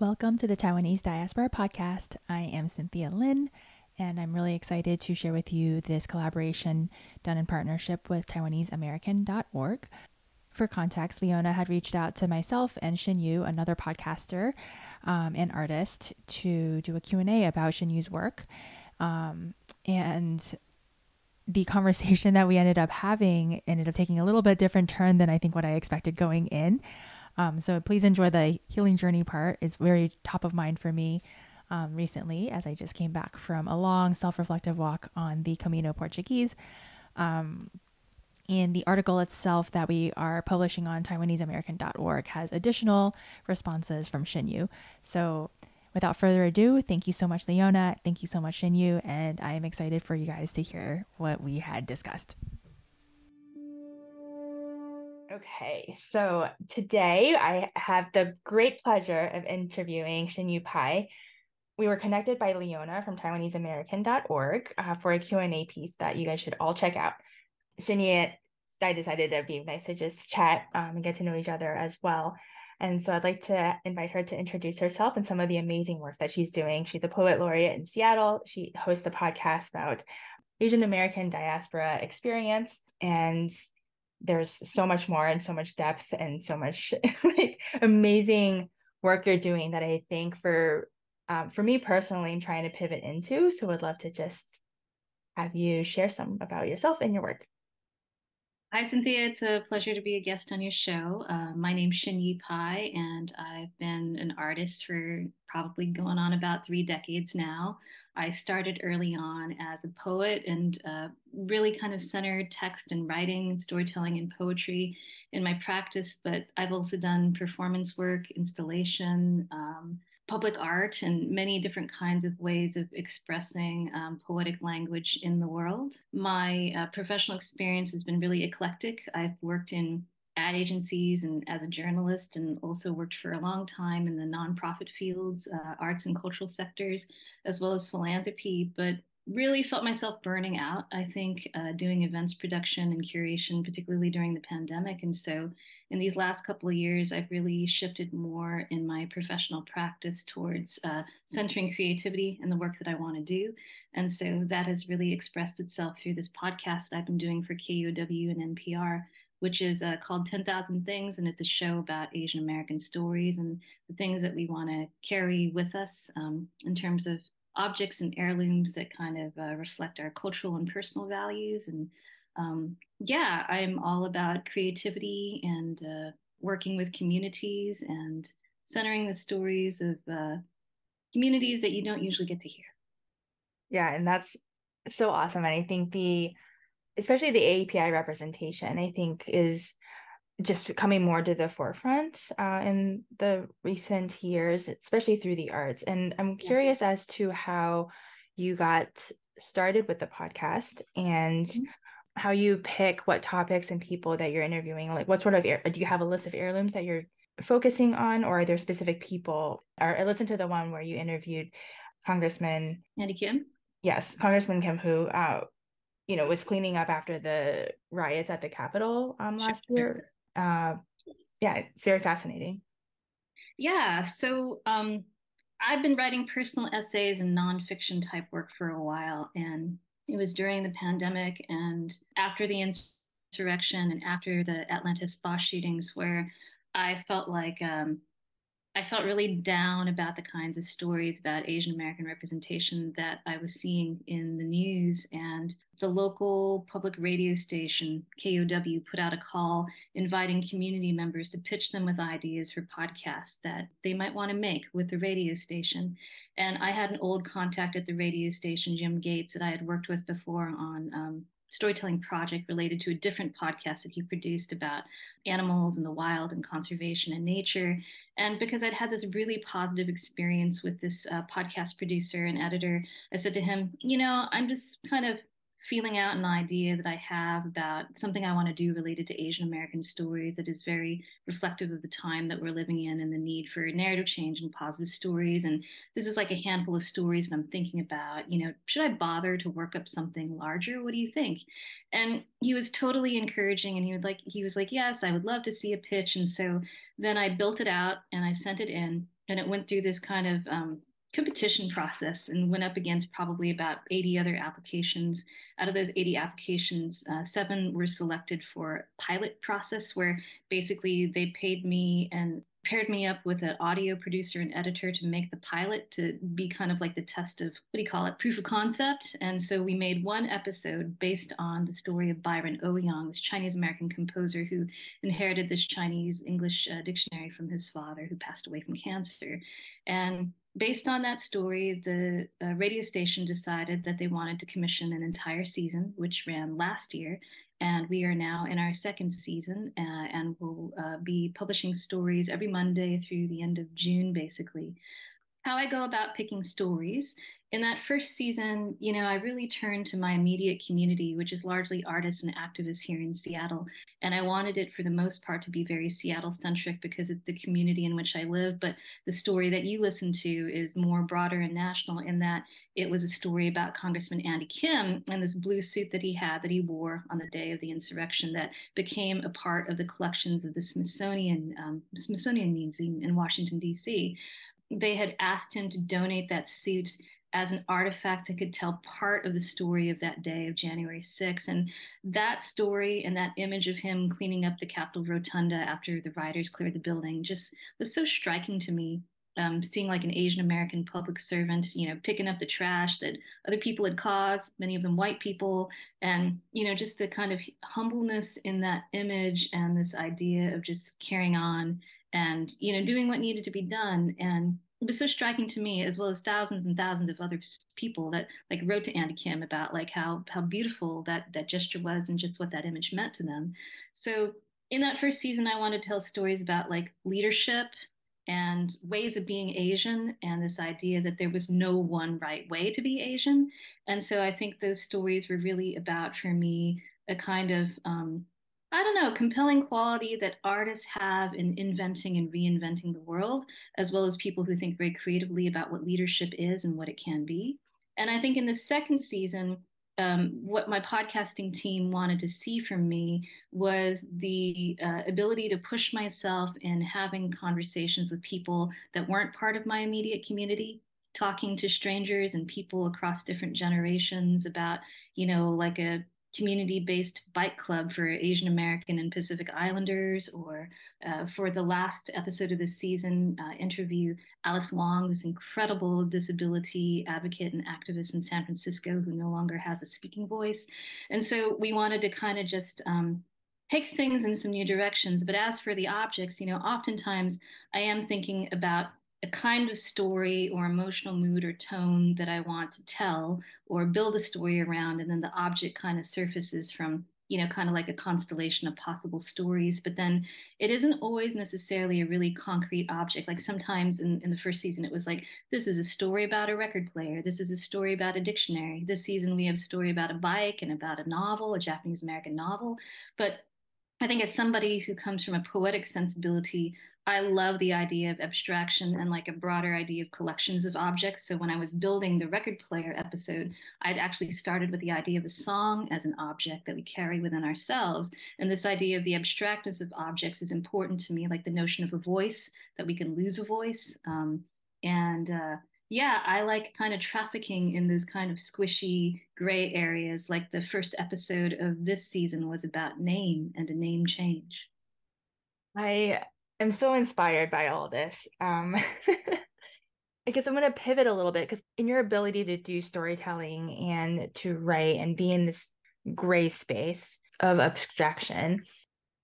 Welcome to the Taiwanese Diaspora Podcast. I am Cynthia Lin, and I'm really excited to share with you this collaboration done in partnership with TaiwaneseAmerican.org. For context, Leona had reached out to myself and Shin Yu, another podcaster um, and artist, to do a Q&A about Shin Yu's work. Um, and the conversation that we ended up having ended up taking a little bit different turn than I think what I expected going in. Um, so please enjoy the healing journey part. It's very top of mind for me um, recently as I just came back from a long self reflective walk on the Camino Portuguese. Um, and the article itself that we are publishing on TaiwaneseAmerican.org has additional responses from Shin Yu. So without further ado, thank you so much, Leona. Thank you so much, Shin Yu. And I am excited for you guys to hear what we had discussed. Okay, so today I have the great pleasure of interviewing Shin Yu Pai. We were connected by Leona from TaiwaneseAmerican.org uh, for a Q&A piece that you guys should all check out. Shinyu, I decided it'd be nice to just chat um, and get to know each other as well. And so I'd like to invite her to introduce herself and some of the amazing work that she's doing. She's a poet laureate in Seattle. She hosts a podcast about Asian American diaspora experience and there's so much more and so much depth and so much like amazing work you're doing that I think for um, for me personally, I'm trying to pivot into. So would love to just have you share some about yourself and your work. Hi, Cynthia. It's a pleasure to be a guest on your show. Uh, my name's Shin Yu Pai, and I've been an artist for probably going on about three decades now. I started early on as a poet and uh, really kind of centered text and writing, storytelling, and poetry in my practice. But I've also done performance work, installation, um, public art, and many different kinds of ways of expressing um, poetic language in the world. My uh, professional experience has been really eclectic. I've worked in ad agencies and as a journalist, and also worked for a long time in the nonprofit fields, uh, arts and cultural sectors, as well as philanthropy. But really felt myself burning out, I think, uh, doing events production and curation, particularly during the pandemic. And so, in these last couple of years, I've really shifted more in my professional practice towards uh, centering creativity and the work that I want to do. And so, that has really expressed itself through this podcast I've been doing for KUOW and NPR, which is uh, called 10,000 Things. And it's a show about Asian American stories and the things that we want to carry with us um, in terms of objects and heirlooms that kind of uh, reflect our cultural and personal values. And um, yeah, I'm all about creativity and uh, working with communities and centering the stories of uh, communities that you don't usually get to hear. Yeah, and that's so awesome. And I think the especially the API representation, I think, is just coming more to the forefront uh, in the recent years, especially through the arts. And I'm curious yeah. as to how you got started with the podcast and mm-hmm. how you pick what topics and people that you're interviewing. Like, what sort of do you have a list of heirlooms that you're focusing on, or are there specific people? Or I listened to the one where you interviewed Congressman Andy Kim. Yes, Congressman Kim, who uh, you know, was cleaning up after the riots at the Capitol um, last sure. year. Uh, yeah, it's very fascinating. Yeah. So um, I've been writing personal essays and nonfiction type work for a while. And it was during the pandemic and after the insurrection and after the Atlanta spa shootings where I felt like um, I felt really down about the kinds of stories about Asian American representation that I was seeing in the news. And the local public radio station, KUOW, put out a call inviting community members to pitch them with ideas for podcasts that they might want to make with the radio station. And I had an old contact at the radio station, Jim Gates, that I had worked with before on um, storytelling project related to a different podcast that he produced about animals and the wild and conservation and nature. And because I'd had this really positive experience with this uh, podcast producer and editor, I said to him, you know, I'm just kind of feeling out an idea that I have about something I want to do related to Asian American stories that is very reflective of the time that we're living in and the need for narrative change and positive stories. And this is like a handful of stories that I'm thinking about. You know, should I bother to work up something larger? What do you think? And he was totally encouraging and he would like he was like, Yes, I would love to see a pitch. And so then I built it out and I sent it in and it went through this kind of um, competition process and went up against probably about 80 other applications. Out of those 80 applications, uh, seven were selected for pilot process, where basically they paid me and paired me up with an audio producer and editor to make the pilot to be kind of like the test of what do you call it proof of concept and so we made one episode based on the story of Byron Au Yong this chinese american composer who inherited this chinese english uh, dictionary from his father who passed away from cancer and based on that story the uh, radio station decided that they wanted to commission an entire season which ran last year and we are now in our second season uh, and we'll uh, be publishing stories every Monday through the end of June, basically. How I go about picking stories in that first season, you know, I really turned to my immediate community, which is largely artists and activists here in Seattle. And I wanted it for the most part to be very Seattle centric because it's the community in which I live. But the story that you listen to is more broader and national in that it was a story about Congressman Andy Kim and this blue suit that he had that he wore on the day of the insurrection that became a part of the collections of the Smithsonian um, Smithsonian Museum in Washington, D.C. They had asked him to donate that suit as an artifact that could tell part of the story of that day of January 6th. And that story and that image of him cleaning up the Capitol Rotunda after the rioters cleared the building just was so striking to me. Um, seeing like an Asian American public servant, you know, picking up the trash that other people had caused, many of them white people, and you know, just the kind of humbleness in that image and this idea of just carrying on and you know doing what needed to be done and it was so striking to me as well as thousands and thousands of other people that like wrote to Andy Kim about like how how beautiful that that gesture was and just what that image meant to them. So in that first season, I wanted to tell stories about like leadership and ways of being Asian and this idea that there was no one right way to be Asian. And so I think those stories were really about for me a kind of um, I don't know, compelling quality that artists have in inventing and reinventing the world, as well as people who think very creatively about what leadership is and what it can be. And I think in the second season, um, what my podcasting team wanted to see from me was the uh, ability to push myself in having conversations with people that weren't part of my immediate community talking to strangers and people across different generations about you know like a community-based bike club for Asian American and Pacific Islanders, or uh, for the last episode of this season, uh, interview Alice Wong, this incredible disability advocate and activist in San Francisco who no longer has a speaking voice. And so we wanted to kind of just um, take things in some new directions. But as for the objects, you know, oftentimes I am thinking about a kind of story or emotional mood or tone that I want to tell or build a story around. And then the object kind of surfaces from, you know, kind of like a constellation of possible stories. But then it isn't always necessarily a really concrete object. Like sometimes in, in the first season, it was like, this is a story about a record player. This is a story about a dictionary. This season, we have a story about a bike and about a novel, a Japanese American novel. But I think as somebody who comes from a poetic sensibility, I love the idea of abstraction and like a broader idea of collections of objects. So when I was building the record player episode, I'd actually started with the idea of a song as an object that we carry within ourselves. And this idea of the abstractness of objects is important to me, like the notion of a voice, that we can lose a voice. Um, and uh, yeah, I like kind of trafficking in those kind of squishy gray areas. Like the first episode of this season was about name and a name change. I I'm so inspired by all this. Um, I guess I'm going to pivot a little bit because in your ability to do storytelling and to write and be in this gray space of abstraction,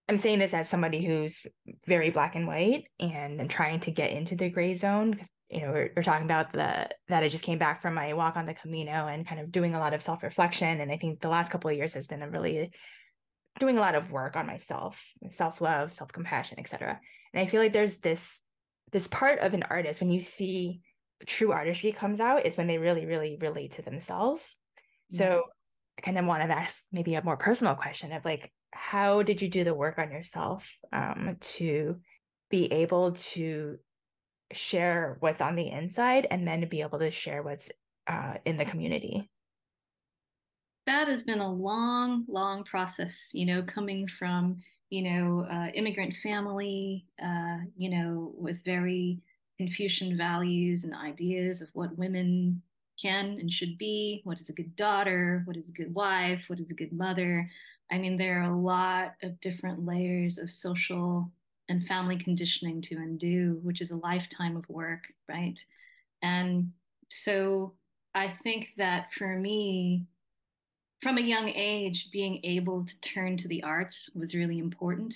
I'm saying this as somebody who's very black and white and trying to get into the gray zone. You know, we're, we're talking about the that I just came back from my walk on the Camino and kind of doing a lot of self reflection. And I think the last couple of years has been a really doing a lot of work on myself, self love, self compassion, etc. And I feel like there's this this part of an artist when you see true artistry comes out is when they really, really relate to themselves. Mm-hmm. So I kind of want to ask maybe a more personal question of like, how did you do the work on yourself um, to be able to share what's on the inside and then to be able to share what's uh, in the community? that has been a long, long process, you know, coming from, you know, uh, immigrant family, uh, you know, with very Confucian values and ideas of what women can and should be, what is a good daughter, what is a good wife, what is a good mother. I mean, there are a lot of different layers of social and family conditioning to undo, which is a lifetime of work, right? And so I think that for me, from a young age, being able to turn to the arts was really important.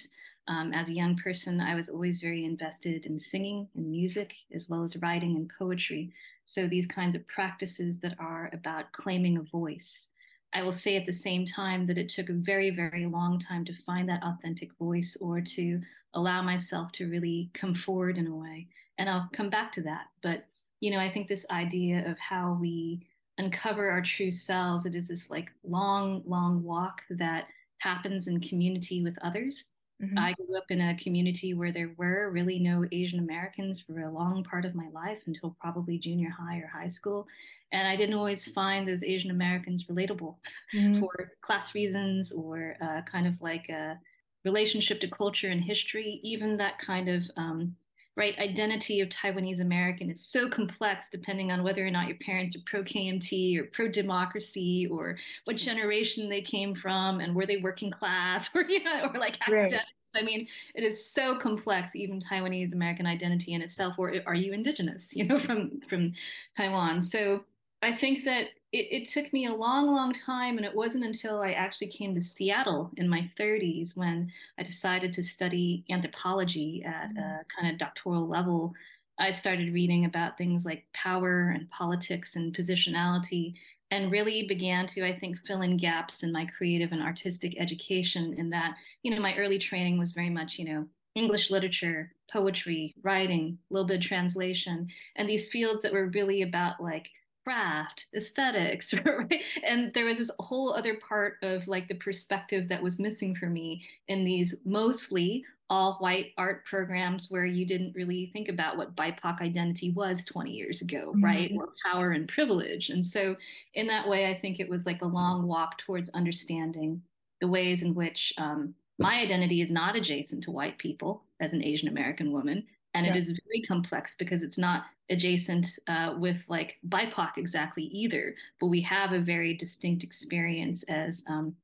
Um, as a young person, I was always very invested in singing and music, as well as writing and poetry. So these kinds of practices that are about claiming a voice. I will say at the same time that it took a very, very long time to find that authentic voice or to allow myself to really come forward in a way. And I'll come back to that. But, you know, I think this idea of how we uncover our true selves, it is this like long, long walk that happens in community with others. Mm-hmm. I grew up in a community where there were really no Asian Americans for a long part of my life until probably junior high or high school. And I didn't always find those Asian Americans relatable mm-hmm. for class reasons or uh, kind of like a relationship to culture and history, even that kind of um, right identity of Taiwanese American is so complex depending on whether or not your parents are pro KMT or pro democracy or what generation they came from and were they working class or you know or like right. I mean, it is so complex, even Taiwanese American identity in itself. Or are you indigenous, you know, from from Taiwan? So I think that it, it, took me a long, long time. And it wasn't until I actually came to Seattle in my 30s when I decided to study anthropology at a mm. kind of doctoral level. I started reading about things like power and politics and positionality and really began to, I think, fill in gaps in my creative and artistic education. In that, you know, my early training was very much, you know, English literature, poetry, writing, a little bit of translation, and these fields that were really about like craft aesthetics right? and there was this whole other part of like the perspective that was missing for me in these mostly all white art programs where you didn't really think about what bipoc identity was 20 years ago mm-hmm. right or power and privilege and so in that way i think it was like a long walk towards understanding the ways in which um, my identity is not adjacent to white people as an asian american woman and yeah. it is very complex because it's not adjacent uh, with like BIPOC exactly either, but we have a very distinct experience as um,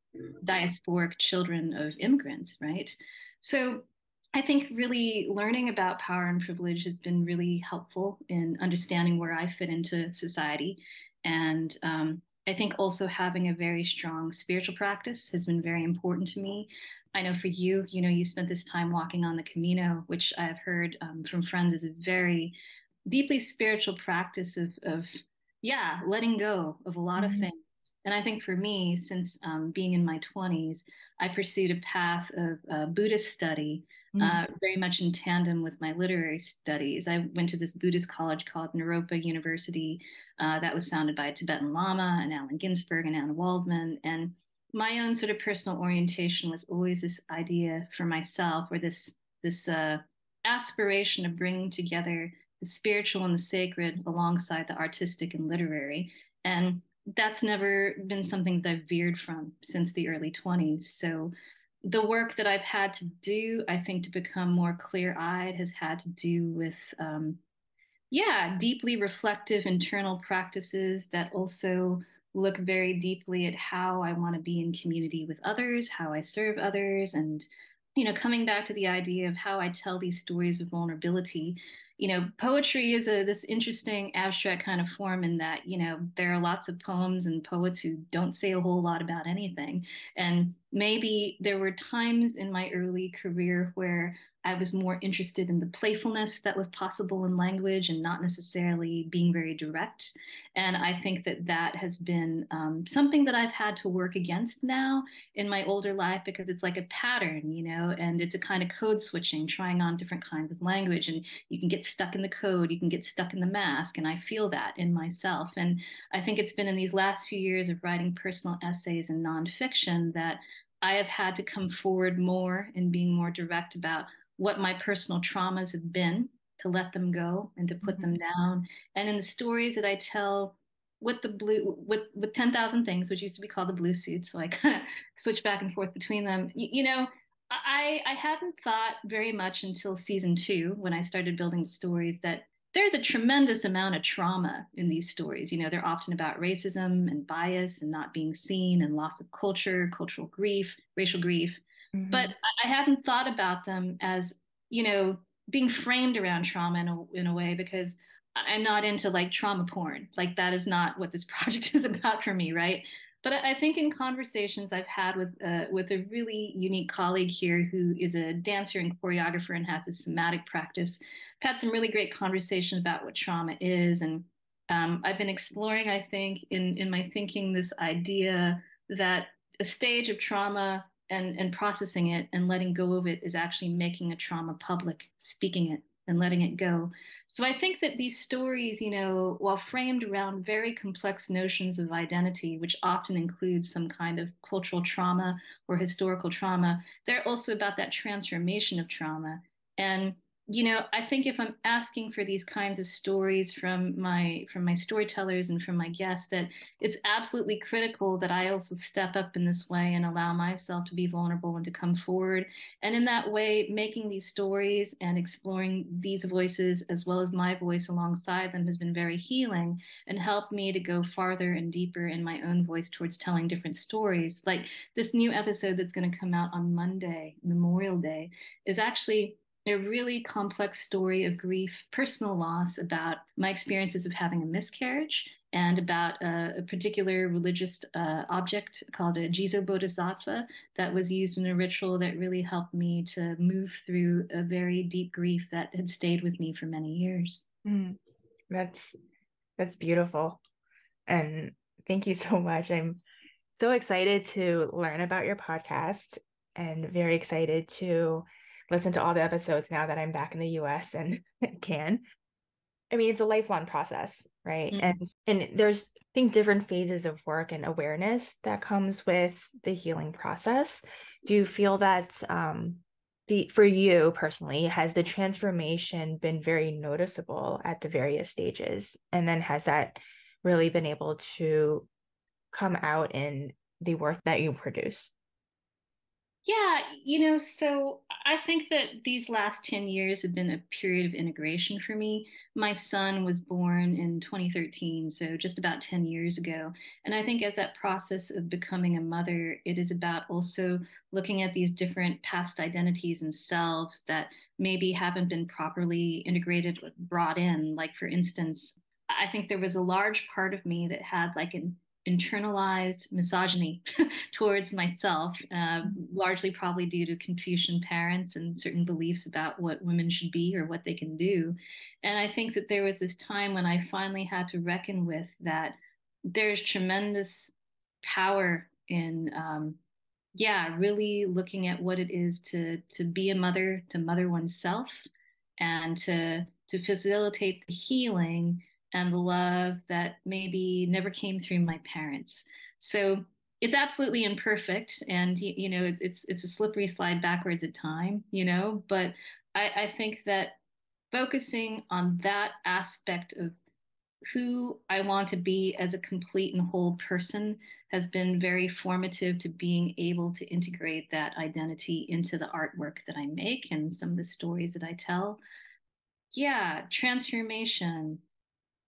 diasporic children of immigrants, right? So I think really learning about power and privilege has been really helpful in understanding where I fit into society. And um, I think also having a very strong spiritual practice has been very important to me. I know for you, you know, you spent this time walking on the Camino, which I've heard um, from friends is a very deeply spiritual practice of, of yeah, letting go of a lot mm-hmm. of things. And I think for me, since um, being in my 20s, I pursued a path of uh, Buddhist study, mm-hmm. uh, very much in tandem with my literary studies. I went to this Buddhist college called Naropa University, uh, that was founded by a Tibetan Lama and Allen Ginsberg and Anne Waldman. And my own sort of personal orientation was always this idea for myself or this this uh, aspiration of bringing together the spiritual and the sacred alongside the artistic and literary. And that's never been something that i've veered from since the early 20s so the work that i've had to do i think to become more clear-eyed has had to do with um, yeah deeply reflective internal practices that also look very deeply at how I want to be in community with others, how I serve others, and you know, coming back to the idea of how I tell these stories of vulnerability. You know, poetry is a this interesting abstract kind of form in that, you know, there are lots of poems and poets who don't say a whole lot about anything. And maybe there were times in my early career where I was more interested in the playfulness that was possible in language and not necessarily being very direct. And I think that that has been um, something that I've had to work against now in my older life because it's like a pattern, you know, and it's a kind of code switching, trying on different kinds of language. And you can get stuck in the code, you can get stuck in the mask. And I feel that in myself. And I think it's been in these last few years of writing personal essays and nonfiction that I have had to come forward more and being more direct about what my personal traumas have been to let them go and to put mm-hmm. them down and in the stories that i tell with the blue with with 10,000 things which used to be called the blue suit so i kind of switch back and forth between them you, you know I, I hadn't thought very much until season two when I started building the stories that there's a tremendous amount of trauma in these stories. You know, they're often about racism and bias and not being seen and loss of culture, cultural grief, racial grief. Mm-hmm. But I hadn't thought about them as, you know, being framed around trauma in a, in a way because I'm not into like trauma porn. Like that is not what this project is about for me, right? But I think in conversations I've had with uh, with a really unique colleague here who is a dancer and choreographer and has a somatic practice, I've had some really great conversation about what trauma is, and um, I've been exploring, I think, in in my thinking, this idea that a stage of trauma and and processing it and letting go of it is actually making a trauma public, speaking it and letting it go. So I think that these stories, you know, while framed around very complex notions of identity, which often includes some kind of cultural trauma or historical trauma, they're also about that transformation of trauma. And you know i think if i'm asking for these kinds of stories from my from my storytellers and from my guests that it's absolutely critical that i also step up in this way and allow myself to be vulnerable and to come forward. And in that way making these stories and exploring these voices as well as my voice alongside them has been very healing and helped me to go farther and deeper in my own voice towards telling different stories. Like this new episode that's going to come out on monday memorial day is actually a really complex story of grief, personal loss about my experiences of having a miscarriage and about a, a particular religious uh, object called a Jizo Bodhisattva that was used in a ritual that really helped me to move through a very deep grief that had stayed with me for many years. Mm, that's that's beautiful, and thank you so much. I'm so excited to learn about your podcast and very excited to listen to all the episodes now that I'm back in the US and can. I mean, it's a lifelong process, right? Mm-hmm. And and there's I think different phases of work and awareness that comes with the healing process. Do you feel that um the for you personally has the transformation been very noticeable at the various stages and then has that really been able to come out in the work that you produce yeah, you know, so I think that these last 10 years have been a period of integration for me. My son was born in 2013, so just about 10 years ago. And I think as that process of becoming a mother, it is about also looking at these different past identities and selves that maybe haven't been properly integrated, brought in. Like, for instance, I think there was a large part of me that had like an internalized misogyny towards myself, uh, largely probably due to Confucian parents and certain beliefs about what women should be or what they can do. And I think that there was this time when I finally had to reckon with that there's tremendous power in um, yeah really looking at what it is to to be a mother to mother oneself and to to facilitate the healing and the love that maybe never came through my parents. So it's absolutely imperfect, and you know it's it's a slippery slide backwards at time, you know. But I, I think that focusing on that aspect of who I want to be as a complete and whole person has been very formative to being able to integrate that identity into the artwork that I make and some of the stories that I tell. Yeah, transformation,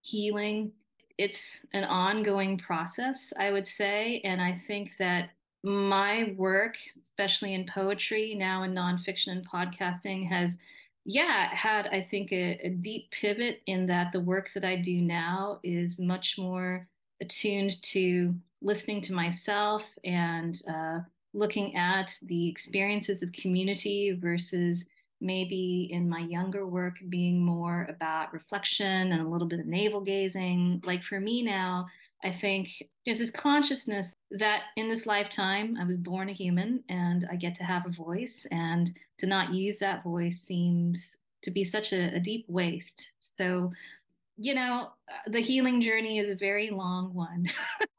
healing. It's an ongoing process, I would say. And I think that my work, especially in poetry, now in nonfiction and podcasting, has, yeah, had, I think, a, a deep pivot in that the work that I do now is much more attuned to listening to myself and uh, looking at the experiences of community versus maybe in my younger work being more about reflection and a little bit of navel gazing. Like for me now, I think there's this consciousness that in this lifetime, I was born a human and I get to have a voice, and to not use that voice seems to be such a, a deep waste. So, you know, the healing journey is a very long one.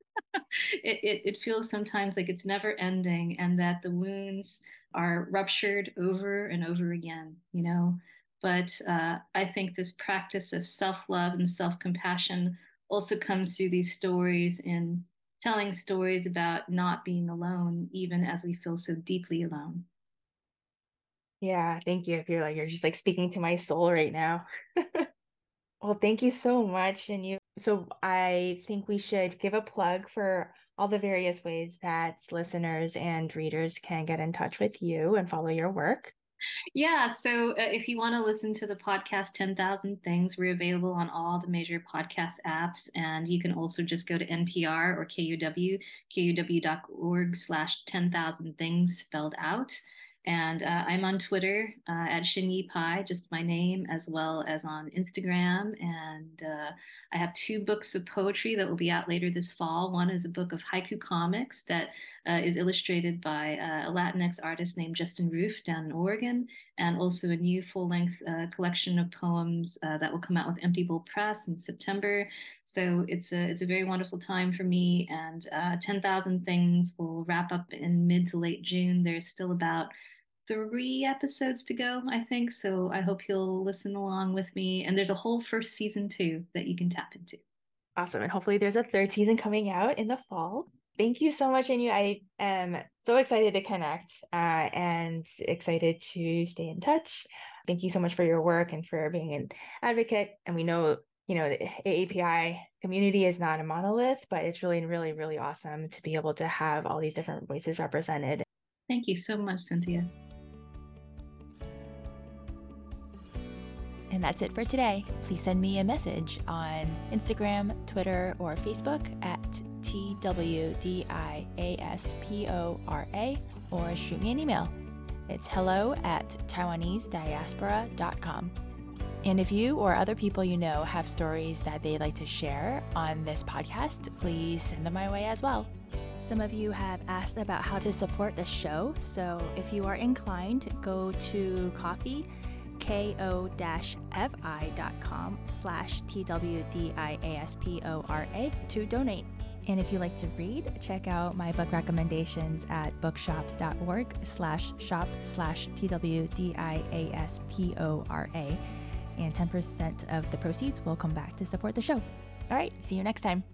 it, it, it feels sometimes like it's never ending, and that the wounds are ruptured over and over again, you know. But uh, I think this practice of self love and self compassion also comes through these stories in telling stories about not being alone, even as we feel so deeply alone. Yeah, thank you. I feel like you're just like speaking to my soul right now. Well, thank you so much. And you, so I think we should give a plug for all the various ways that listeners and readers can get in touch with you and follow your work. Yeah. So uh, if you want to listen to the podcast 10,000 Things, we're available on all the major podcast apps. And you can also just go to NPR or KUOW, kuow.org slash 10,000 things spelled out. And uh, I'm on Twitter uh, at Shin Yu Pai, just my name, as well as on Instagram. And uh, I have two books of poetry that will be out later this fall. One is a book of haiku comics that uh, is illustrated by uh, a Latinx artist named Justin Roof down in Oregon, and also a new full length uh, collection of poems that will come out with Empty Bowl Press in September. So it's a, it's a very wonderful time for me. And 10,000 Things will wrap up in mid to late June. There's still about three episodes to go, I think. So I hope you'll listen along with me. And there's a whole first season too that you can tap into. Awesome. And hopefully there's a third season coming out in the fall. Thank you so much, Shin Yu. I am so excited to connect uh, and excited to stay in touch. Thank you so much for your work and for being an advocate. And we know, you know, the AAPI community is not a monolith, but it's really, really, really awesome to be able to have all these different voices represented. Thank you so much, Cynthia. And that's it for today. Please send me a message on Instagram, Twitter, or Facebook at TWDIASPORA or shoot me an email. It's hello at TaiwaneseDiaspora.com. And if you or other people you know have stories that they'd like to share on this podcast, please send them my way as well. Some of you have asked about how to support the show, so if you are inclined, go to Ko-fi ko-fi.com slash twdiaspora to donate. And if you like to read, check out my book recommendations at bookshop.org slash shop slash twdiaspora. And 10% of the proceeds will come back to support the show. All right, see you next time.